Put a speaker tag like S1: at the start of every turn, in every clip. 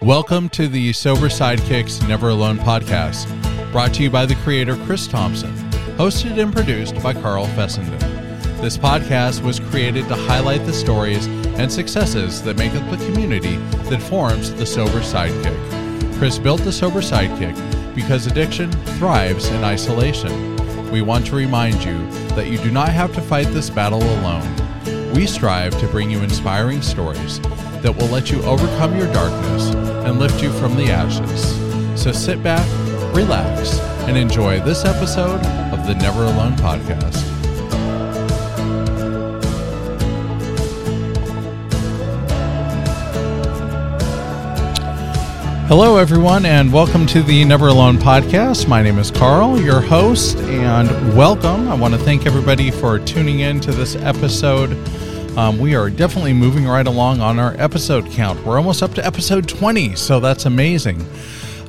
S1: Welcome to the Sober Sidekicks Never Alone podcast, brought to you by the creator Chris Thompson, hosted and produced by Carl Fessenden. This podcast was created to highlight the stories and successes that make up the community that forms the Sober Sidekick. Chris built the Sober Sidekick because addiction thrives in isolation. We want to remind you that you do not have to fight this battle alone. We strive to bring you inspiring stories that will let you overcome your darkness and lift you from the ashes. So sit back, relax, and enjoy this episode of the Never Alone podcast. Hello, everyone, and welcome to the Never Alone podcast. My name is Carl, your host, and welcome. I want to thank everybody for tuning in to this episode. Um, we are definitely moving right along on our episode count. We're almost up to episode 20, so that's amazing.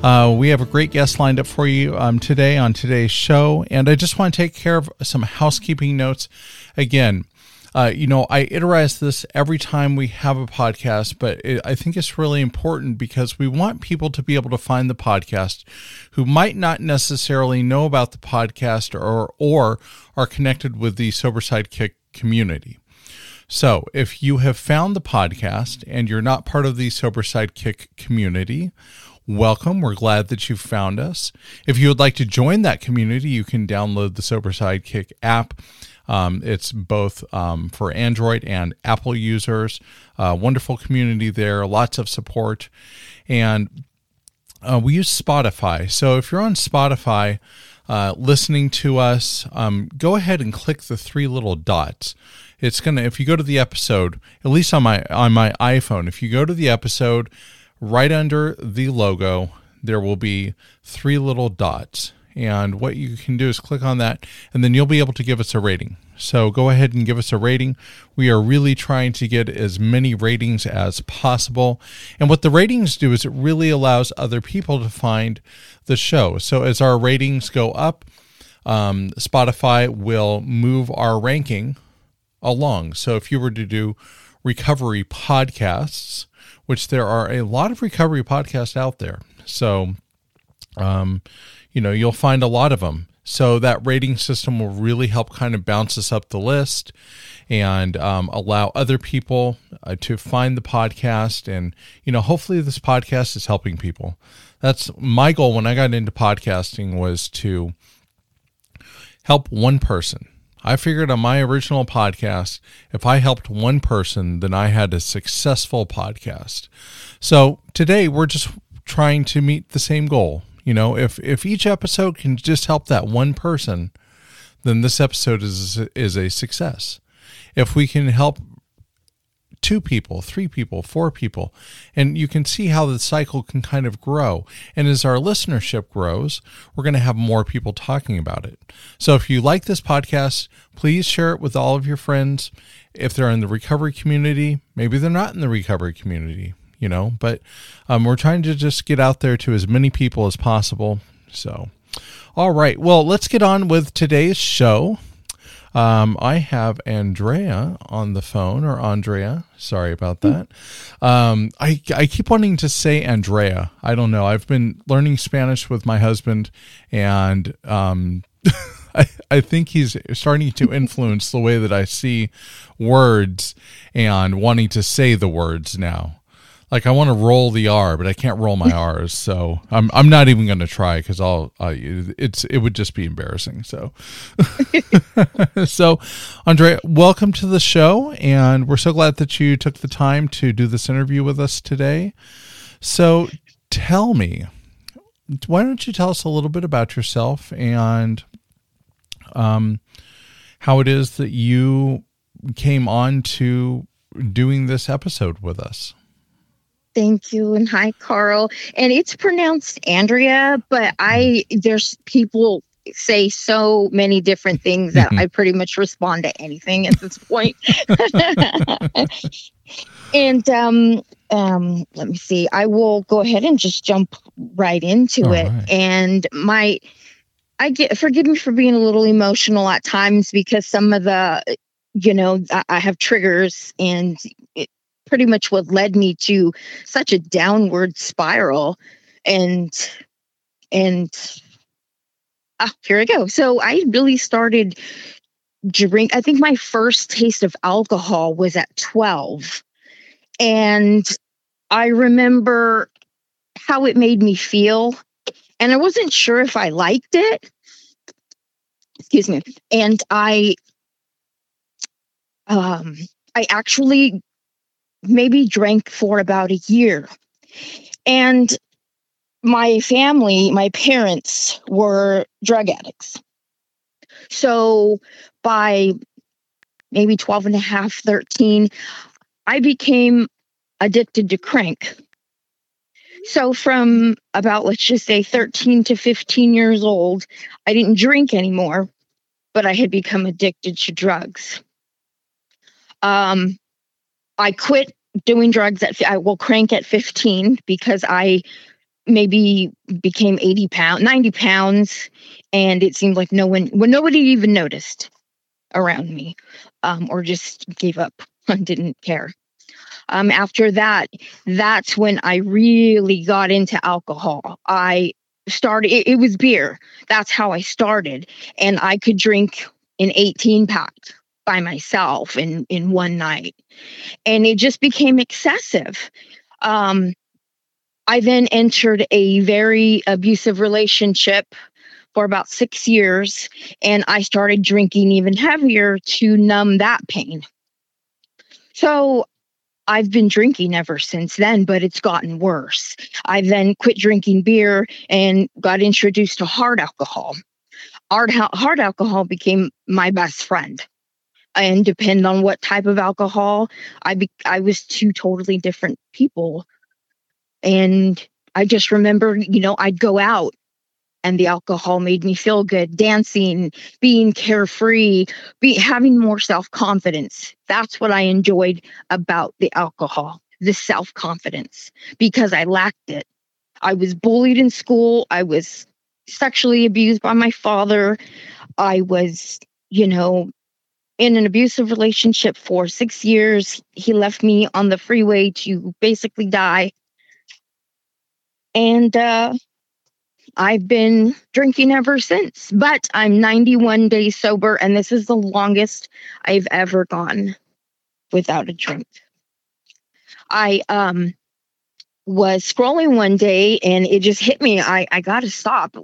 S1: Uh, we have a great guest lined up for you um, today on today's show, and I just want to take care of some housekeeping notes. Again, uh, you know, I iterate this every time we have a podcast, but it, I think it's really important because we want people to be able to find the podcast who might not necessarily know about the podcast or or are connected with the Sober Sidekick community. So, if you have found the podcast and you're not part of the Sober Sidekick community, welcome. We're glad that you found us. If you would like to join that community, you can download the Sober Sidekick app. Um, it's both um, for Android and Apple users. Uh, wonderful community there, lots of support. And uh, we use Spotify. So if you're on Spotify uh, listening to us, um, go ahead and click the three little dots. It's gonna if you go to the episode, at least on my on my iPhone, if you go to the episode, right under the logo, there will be three little dots and what you can do is click on that, and then you'll be able to give us a rating. So go ahead and give us a rating. We are really trying to get as many ratings as possible. And what the ratings do is it really allows other people to find the show. So as our ratings go up, um, Spotify will move our ranking along. So if you were to do recovery podcasts, which there are a lot of recovery podcasts out there. So, um, you know, you'll find a lot of them. So that rating system will really help kind of bounce us up the list and um, allow other people uh, to find the podcast. And, you know, hopefully this podcast is helping people. That's my goal when I got into podcasting was to help one person. I figured on my original podcast, if I helped one person, then I had a successful podcast. So today we're just trying to meet the same goal. You know, if if each episode can just help that one person, then this episode is is a success. If we can help two people, three people, four people, and you can see how the cycle can kind of grow. And as our listenership grows, we're going to have more people talking about it. So if you like this podcast, please share it with all of your friends. If they're in the recovery community, maybe they're not in the recovery community you know, but um, we're trying to just get out there to as many people as possible. So, all right. Well, let's get on with today's show. Um, I have Andrea on the phone, or Andrea. Sorry about that. Um, I I keep wanting to say Andrea. I don't know. I've been learning Spanish with my husband, and um, I I think he's starting to influence the way that I see words and wanting to say the words now like I want to roll the R, but I can't roll my R's, so I'm I'm not even going to try because I'll uh, it's it would just be embarrassing. So, so Andre, welcome to the show, and we're so glad that you took the time to do this interview with us today. So, tell me, why don't you tell us a little bit about yourself and um, how it is that you came on to doing this episode with us?
S2: Thank you. And hi, Carl. And it's pronounced Andrea, but I, there's people say so many different things that I pretty much respond to anything at this point. and um, um, let me see. I will go ahead and just jump right into All it. Right. And my, I get forgive me for being a little emotional at times because some of the, you know, I have triggers and it, pretty much what led me to such a downward spiral and and ah, here I go. So I really started drink. I think my first taste of alcohol was at 12. And I remember how it made me feel. And I wasn't sure if I liked it. Excuse me. And I um I actually maybe drank for about a year. And my family, my parents were drug addicts. So by maybe 12 and a half, 13, I became addicted to crank. So from about, let's just say 13 to 15 years old, I didn't drink anymore, but I had become addicted to drugs. Um, I quit doing drugs at, I will crank at 15 because I maybe became 80 pounds, 90 pounds, and it seemed like no one, well, nobody even noticed around me um, or just gave up and didn't care. Um, after that, that's when I really got into alcohol. I started, it, it was beer. That's how I started. And I could drink an 18 pack by myself in, in one night. And it just became excessive. Um, I then entered a very abusive relationship for about six years, and I started drinking even heavier to numb that pain. So I've been drinking ever since then, but it's gotten worse. I then quit drinking beer and got introduced to hard alcohol. Hard, hard alcohol became my best friend. And depend on what type of alcohol, I be, I was two totally different people and I just remember, you know, I'd go out and the alcohol made me feel good, dancing, being carefree, be having more self-confidence. That's what I enjoyed about the alcohol, the self-confidence, because I lacked it. I was bullied in school, I was sexually abused by my father. I was, you know, in an abusive relationship for 6 years. He left me on the freeway to basically die and uh, I've been drinking ever since. But I'm 91 days sober, and this is the longest I've ever gone without a drink. I um was scrolling one day and it just hit me. I, I gotta stop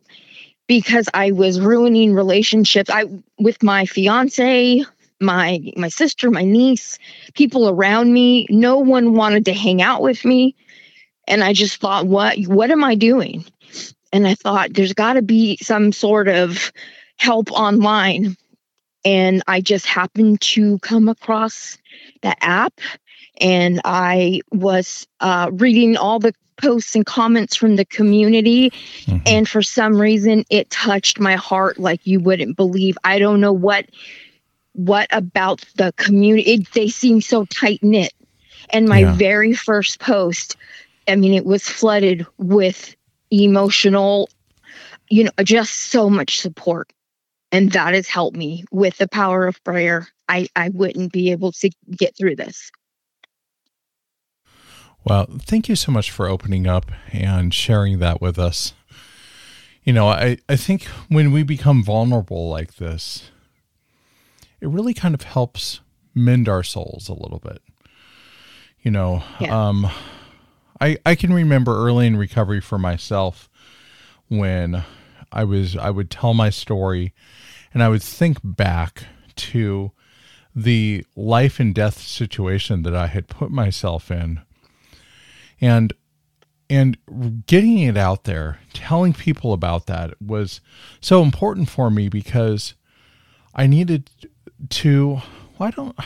S2: because I was ruining relationships. I with my fiance, my my sister, my niece, people around me. No one wanted to hang out with me and I just thought, what what am I doing? And I thought there's got to be some sort of help online. And I just happened to come across the app and I was uh, reading all the posts and comments from the community. Mm-hmm. And for some reason, it touched my heart like you wouldn't believe. I don't know what what about the community it, they seem so tight knit and my yeah. very first post I mean, it was flooded with emotional, you know, just so much support. And that has helped me with the power of prayer. I, I wouldn't be able to get through this.
S1: Well, thank you so much for opening up and sharing that with us. You know, I, I think when we become vulnerable like this, it really kind of helps mend our souls a little bit. You know, yeah. um, I, I can remember early in recovery for myself when I was I would tell my story and I would think back to the life and death situation that I had put myself in. And and getting it out there, telling people about that was so important for me because I needed to I don't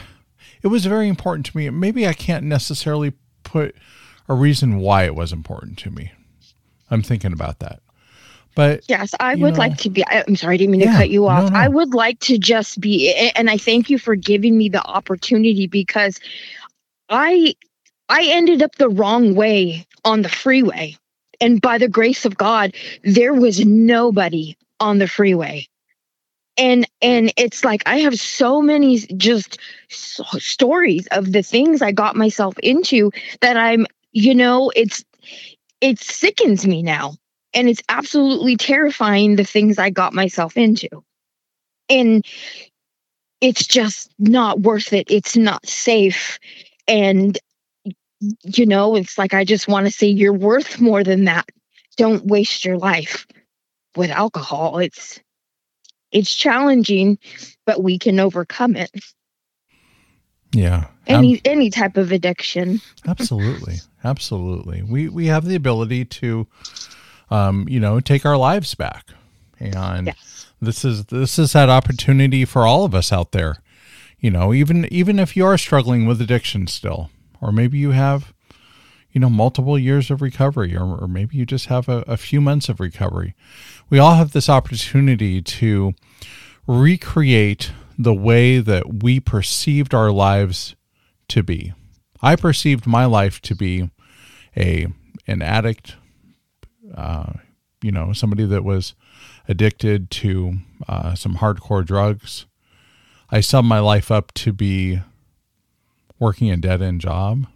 S1: it was very important to me. Maybe I can't necessarily put a reason why it was important to me. I'm thinking about that. But
S2: yes, I would know, like to be. I'm sorry, I didn't mean yeah, to cut you off. No, no. I would like to just be, and I thank you for giving me the opportunity because I I ended up the wrong way on the freeway, and by the grace of God, there was nobody on the freeway, and and it's like i have so many just so stories of the things i got myself into that i'm you know it's it sickens me now. And it's absolutely terrifying the things i got myself into. And it's just not worth it. It's not safe. And you know it's like i just want to say you're worth more than that. Don't waste your life with alcohol. It's it's challenging, but we can overcome it.
S1: Yeah.
S2: Any um, any type of addiction.
S1: absolutely. Absolutely. We we have the ability to um, you know, take our lives back. And yes. this is this is that opportunity for all of us out there. You know, even even if you are struggling with addiction still, or maybe you have you know multiple years of recovery or, or maybe you just have a, a few months of recovery we all have this opportunity to recreate the way that we perceived our lives to be. I perceived my life to be a an addict, uh, you know, somebody that was addicted to uh, some hardcore drugs. I summed my life up to be working a dead end job.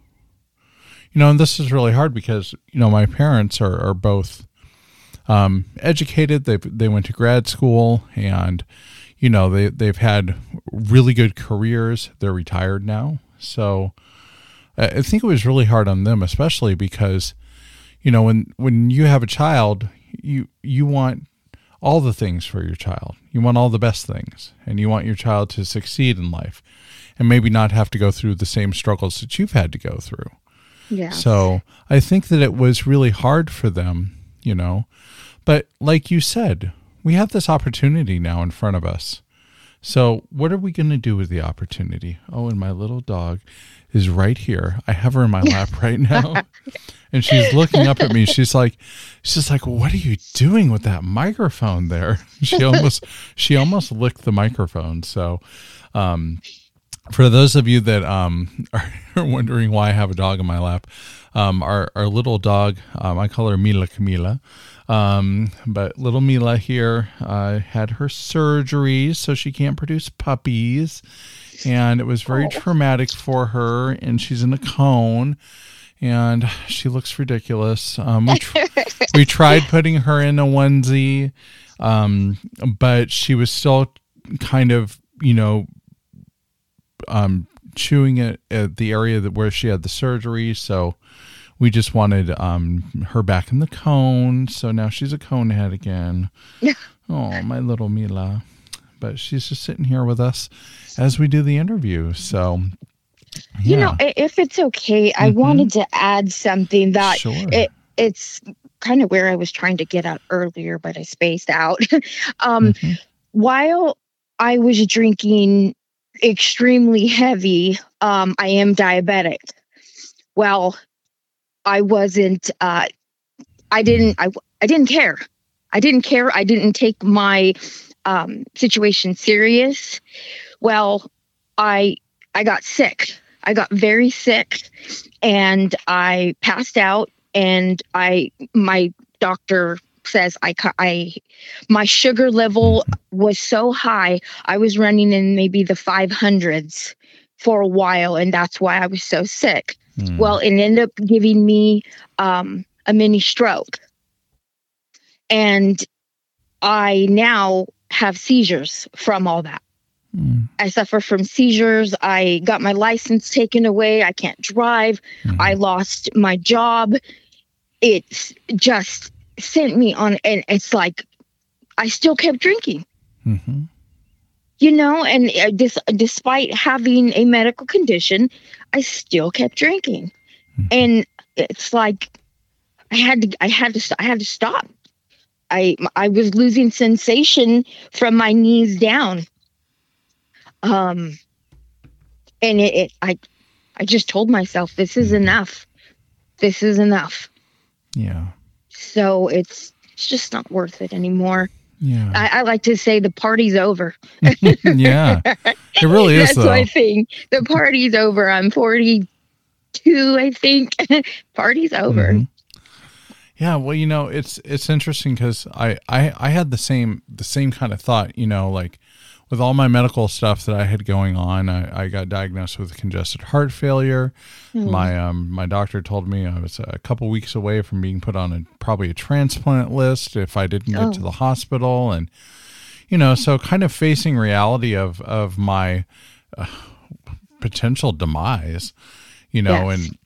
S1: You know, and this is really hard because you know my parents are are both um, educated. They they went to grad school, and you know they they've had really good careers. They're retired now, so I think it was really hard on them, especially because you know when when you have a child, you you want all the things for your child. You want all the best things, and you want your child to succeed in life, and maybe not have to go through the same struggles that you've had to go through.
S2: Yeah.
S1: So I think that it was really hard for them, you know, but like you said, we have this opportunity now in front of us. So, what are we going to do with the opportunity? Oh, and my little dog is right here. I have her in my lap right now. and she's looking up at me. She's like she's like, "What are you doing with that microphone there?" She almost she almost licked the microphone. So, um for those of you that um, are wondering why I have a dog in my lap, um, our, our little dog, um, I call her Mila Camila, um, but little Mila here uh, had her surgery, so she can't produce puppies. And it was very oh. traumatic for her, and she's in a cone and she looks ridiculous. Um, we, tr- we tried putting her in a onesie, um, but she was still kind of, you know, um, chewing it at the area that where she had the surgery. So we just wanted um, her back in the cone. So now she's a cone head again. oh, my little Mila. But she's just sitting here with us as we do the interview. So,
S2: yeah. you know, if it's okay, I mm-hmm. wanted to add something that sure. it, it's kind of where I was trying to get at earlier, but I spaced out. um, mm-hmm. While I was drinking extremely heavy, um, I am diabetic. Well, I wasn't. Uh, I didn't. I I didn't care. I didn't care. I didn't take my um, situation serious. Well, I I got sick. I got very sick, and I passed out. And I my doctor says I I my sugar level was so high. I was running in maybe the 500s for a while, and that's why I was so sick. Mm. Well, it ended up giving me um, a mini stroke. And I now have seizures from all that. Mm. I suffer from seizures. I got my license taken away. I can't drive. Mm. I lost my job. It's just sent me on, and it's like I still kept drinking. Mm-hmm. You know and uh, this, despite having a medical condition i still kept drinking. Mm-hmm. and it's like i had to i had to i had to stop. I i was losing sensation from my knees down. Um and it, it i i just told myself this is mm-hmm. enough. This is enough.
S1: Yeah
S2: so it's it's just not worth it anymore
S1: yeah.
S2: I, I, like to say the party's over.
S1: yeah. It really is.
S2: That's though. my thing. The party's over. I'm 42, I think. party's over. Mm-hmm.
S1: Yeah, well, you know, it's it's interesting because I, I I had the same the same kind of thought, you know, like with all my medical stuff that I had going on, I, I got diagnosed with congested heart failure. Mm. My um, my doctor told me I was a couple weeks away from being put on a probably a transplant list if I didn't get oh. to the hospital, and you know, so kind of facing reality of of my uh, potential demise, you know, yes. and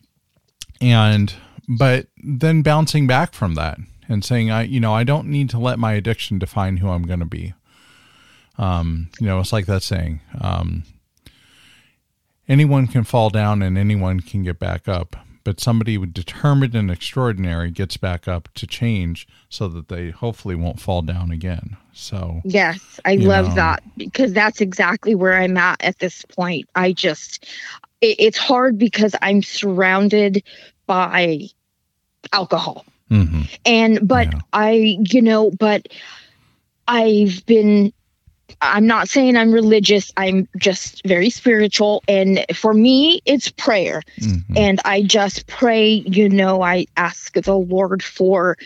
S1: and but then bouncing back from that and saying I you know I don't need to let my addiction define who I'm going to be. Um, you know, it's like that saying. Um, anyone can fall down and anyone can get back up, but somebody with determined and extraordinary gets back up to change so that they hopefully won't fall down again. So,
S2: yes, I love know. that because that's exactly where I'm at at this point. I just, it, it's hard because I'm surrounded by alcohol. Mm-hmm. And, but yeah. I, you know, but I've been I'm not saying I'm religious. I'm just very spiritual. And for me, it's prayer. Mm-hmm. And I just pray, you know, I ask the Lord for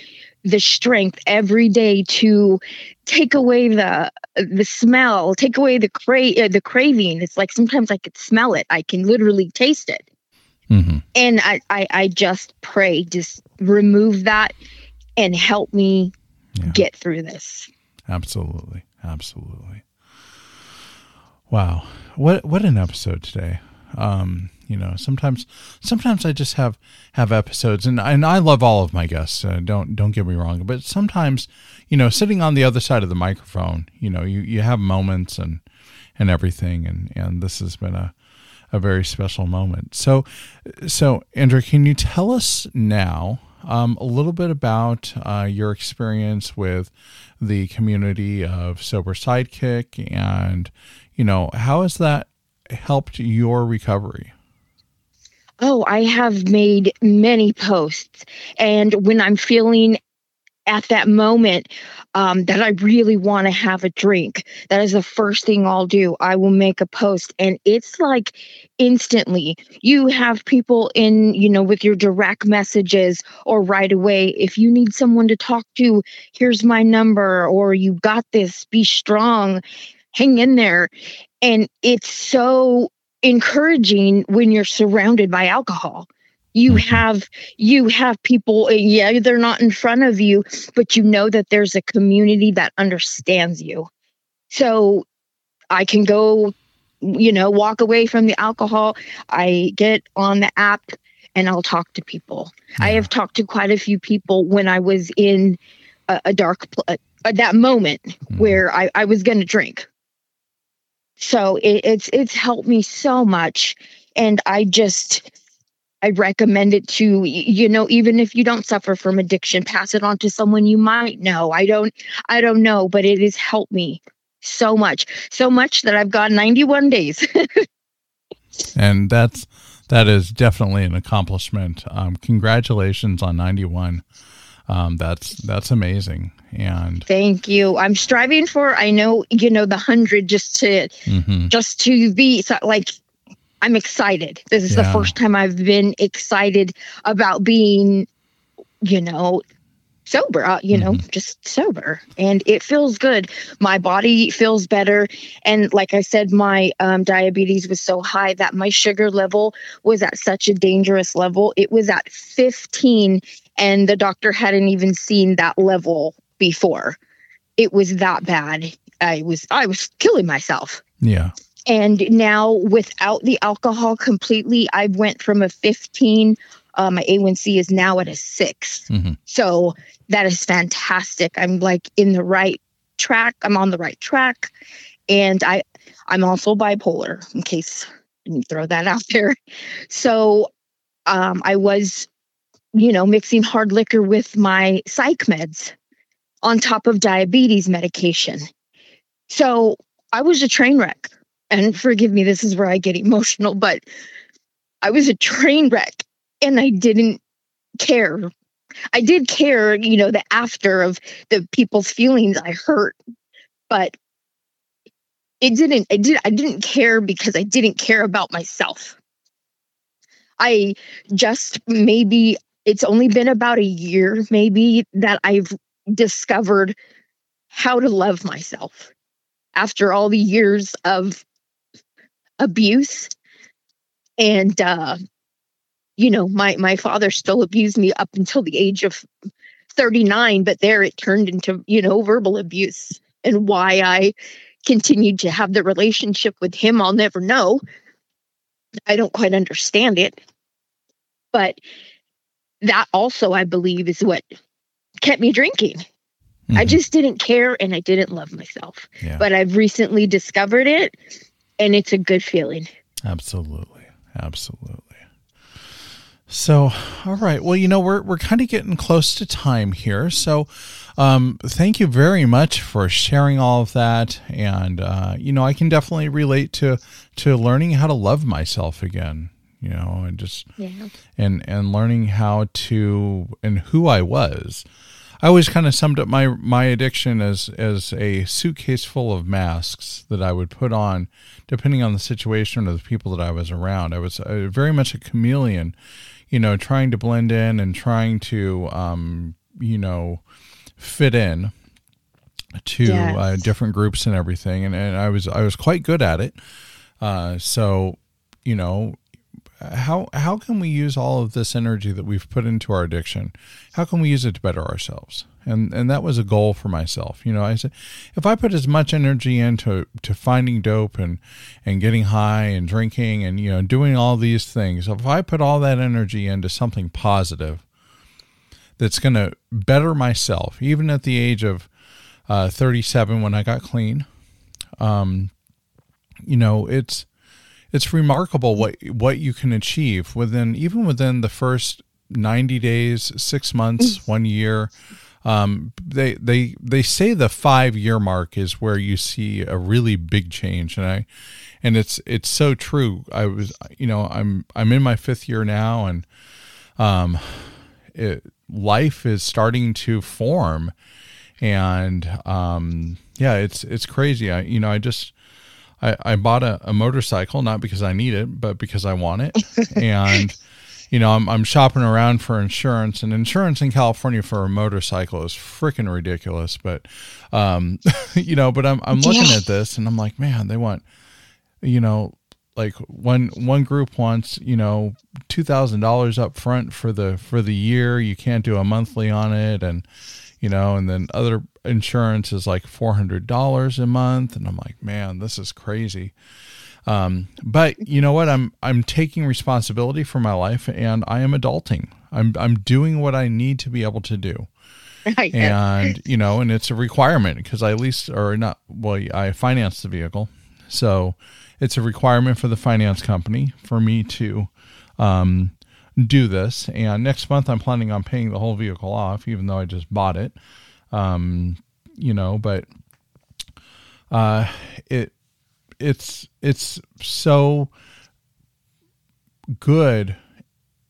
S2: the strength every day to take away the the smell, take away the cra- uh, the craving. It's like sometimes I could smell it. I can literally taste it. Mm-hmm. And I, I I just pray, just remove that and help me yeah. get through this.
S1: Absolutely. Absolutely. Wow. What what an episode today. Um, you know, sometimes sometimes I just have have episodes and and I love all of my guests. Uh, don't don't get me wrong, but sometimes, you know, sitting on the other side of the microphone, you know, you you have moments and and everything and and this has been a a very special moment. So so Andrea, can you tell us now um, a little bit about uh, your experience with the community of Sober Sidekick and, you know, how has that helped your recovery?
S2: Oh, I have made many posts. And when I'm feeling at that moment um, that I really want to have a drink, that is the first thing I'll do. I will make a post, and it's like instantly. You have people in, you know, with your direct messages or right away. If you need someone to talk to, here's my number, or you got this, be strong, hang in there. And it's so encouraging when you're surrounded by alcohol you mm-hmm. have you have people uh, yeah they're not in front of you but you know that there's a community that understands you so i can go you know walk away from the alcohol i get on the app and i'll talk to people yeah. i have talked to quite a few people when i was in a, a dark pl- uh, that moment mm-hmm. where i, I was going to drink so it, it's it's helped me so much and i just I recommend it to, you know, even if you don't suffer from addiction, pass it on to someone you might know. I don't, I don't know, but it has helped me so much, so much that I've got 91 days.
S1: and that's, that is definitely an accomplishment. Um, congratulations on 91. Um, that's, that's amazing. And
S2: thank you. I'm striving for, I know, you know, the hundred just to, mm-hmm. just to be like, I'm excited. This is yeah. the first time I've been excited about being, you know, sober, uh, you know, mm-hmm. just sober. And it feels good. My body feels better. And like I said, my um, diabetes was so high that my sugar level was at such a dangerous level. It was at 15, and the doctor hadn't even seen that level before. It was that bad. I was I was killing myself.
S1: Yeah
S2: and now without the alcohol completely i went from a 15 uh, my a1c is now at a 6 mm-hmm. so that is fantastic. I'm like in the right track. I'm on the right track. And i i'm also bipolar in case you throw that out there. So um, i was you know mixing hard liquor with my psych meds on top of diabetes medication. So i was a train wreck and forgive me, this is where I get emotional, but I was a train wreck and I didn't care. I did care, you know, the after of the people's feelings I hurt, but it didn't I did I didn't care because I didn't care about myself. I just maybe it's only been about a year maybe that I've discovered how to love myself after all the years of abuse. And uh you know my my father still abused me up until the age of 39 but there it turned into you know verbal abuse and why i continued to have the relationship with him i'll never know. I don't quite understand it. But that also i believe is what kept me drinking. Mm-hmm. i just didn't care and i didn't love myself. Yeah. but i've recently discovered it and it's a good feeling
S1: absolutely absolutely so, all right. Well, you know, we're we're kind of getting close to time here. So, um, thank you very much for sharing all of that. And uh, you know, I can definitely relate to to learning how to love myself again. You know, and just yeah. and and learning how to and who I was. I always kind of summed up my my addiction as as a suitcase full of masks that I would put on, depending on the situation or the people that I was around. I was uh, very much a chameleon you know, trying to blend in and trying to, um, you know, fit in to uh, yes. uh, different groups and everything. And, and I was, I was quite good at it. Uh, so, you know, how, how can we use all of this energy that we've put into our addiction? How can we use it to better ourselves? and and that was a goal for myself. You know, I said if I put as much energy into to finding dope and and getting high and drinking and you know doing all these things, if I put all that energy into something positive that's going to better myself, even at the age of uh, 37 when I got clean, um, you know, it's it's remarkable what what you can achieve within even within the first 90 days, six months, one year um, they they they say the five year mark is where you see a really big change, and I and it's it's so true. I was you know I'm I'm in my fifth year now, and um, it, life is starting to form, and um, yeah, it's it's crazy. I you know I just. I, I bought a, a motorcycle not because I need it, but because I want it, and you know, I'm, I'm shopping around for insurance, and insurance in California for a motorcycle is freaking ridiculous. But, um, you know, but I'm I'm looking yeah. at this, and I'm like, man, they want, you know, like one one group wants you know two thousand dollars up front for the for the year. You can't do a monthly on it, and you know, and then other insurance is like four hundred dollars a month, and I'm like, man, this is crazy. Um, but you know what? I'm I'm taking responsibility for my life, and I am adulting. I'm I'm doing what I need to be able to do. and you know, and it's a requirement because I lease or not. Well, I finance the vehicle, so it's a requirement for the finance company for me to um, do this. And next month, I'm planning on paying the whole vehicle off, even though I just bought it. Um, you know, but uh, it it's it's so good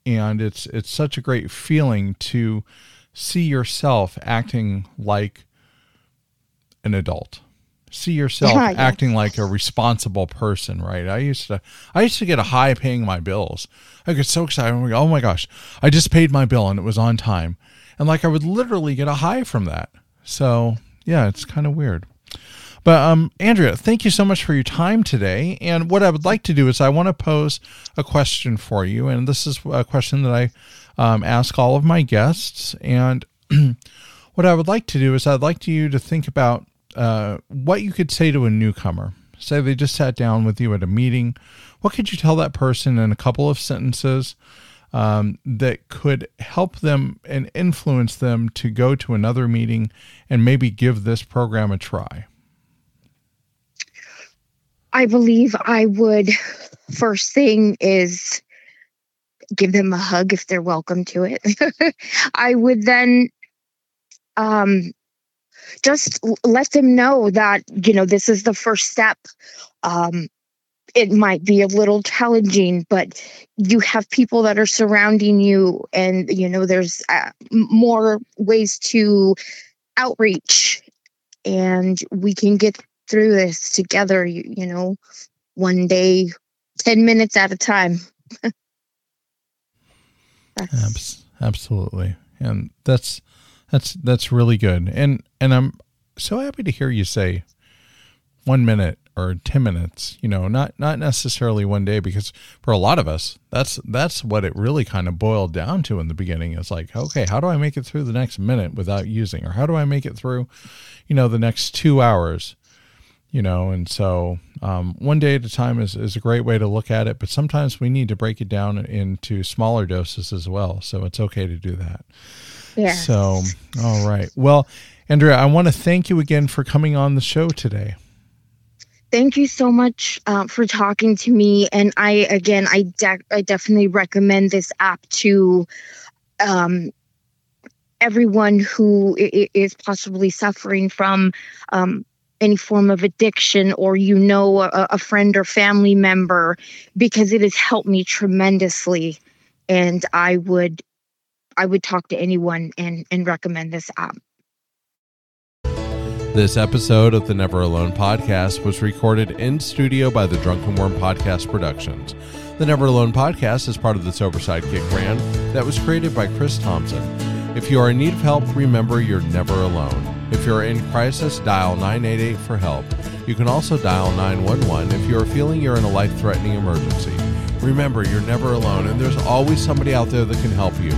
S1: and it's it's such a great feeling to see yourself acting like an adult see yourself yeah, acting like a responsible person right? I used to i used to get a high paying my bills. I get so excited. Oh my gosh i just paid my bill and it was on time. And like i would literally get a high from that. So yeah it's kind of weird. But um, Andrea, thank you so much for your time today. And what I would like to do is I want to pose a question for you, and this is a question that I um, ask all of my guests. And what I would like to do is I'd like you to think about uh, what you could say to a newcomer. Say they just sat down with you at a meeting. What could you tell that person in a couple of sentences? Um, that could help them and influence them to go to another meeting and maybe give this program a try?
S2: I believe I would first thing is give them a hug if they're welcome to it. I would then um just let them know that you know this is the first step. Um it might be a little challenging but you have people that are surrounding you and you know there's uh, more ways to outreach and we can get through this together, you, you know, one day, 10 minutes at a time.
S1: absolutely. And that's, that's, that's really good. And, and I'm so happy to hear you say one minute or 10 minutes you know not not necessarily one day because for a lot of us that's that's what it really kind of boiled down to in the beginning. It's like okay how do i make it through the next minute without using or how do i make it through you know the next two hours? You know and so um, one day at a time is, is a great way to look at it but sometimes we need to break it down into smaller doses as well. So it's okay to do that
S2: Yeah.
S1: so all right well andrea i want to thank you again for coming on the show today
S2: thank you so much uh, for talking to me and i again i de- i definitely recommend this app to um, everyone who is possibly suffering from um, any form of addiction or you know a, a friend or family member because it has helped me tremendously and i would i would talk to anyone and and recommend this app
S1: This episode of the Never Alone podcast was recorded in studio by the Drunken Worm Podcast Productions. The Never Alone podcast is part of the Sober Sidekick brand that was created by Chris Thompson. If you are in need of help, remember you're never alone. If you're in crisis, dial 988 for help. You can also dial 911 if you are feeling you're in a life threatening emergency. Remember, you're never alone, and there's always somebody out there that can help you.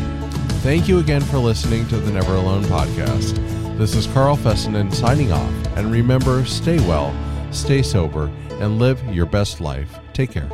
S1: Thank you again for listening to the Never Alone podcast. This is Carl Fessenden signing off. And remember, stay well, stay sober, and live your best life. Take care.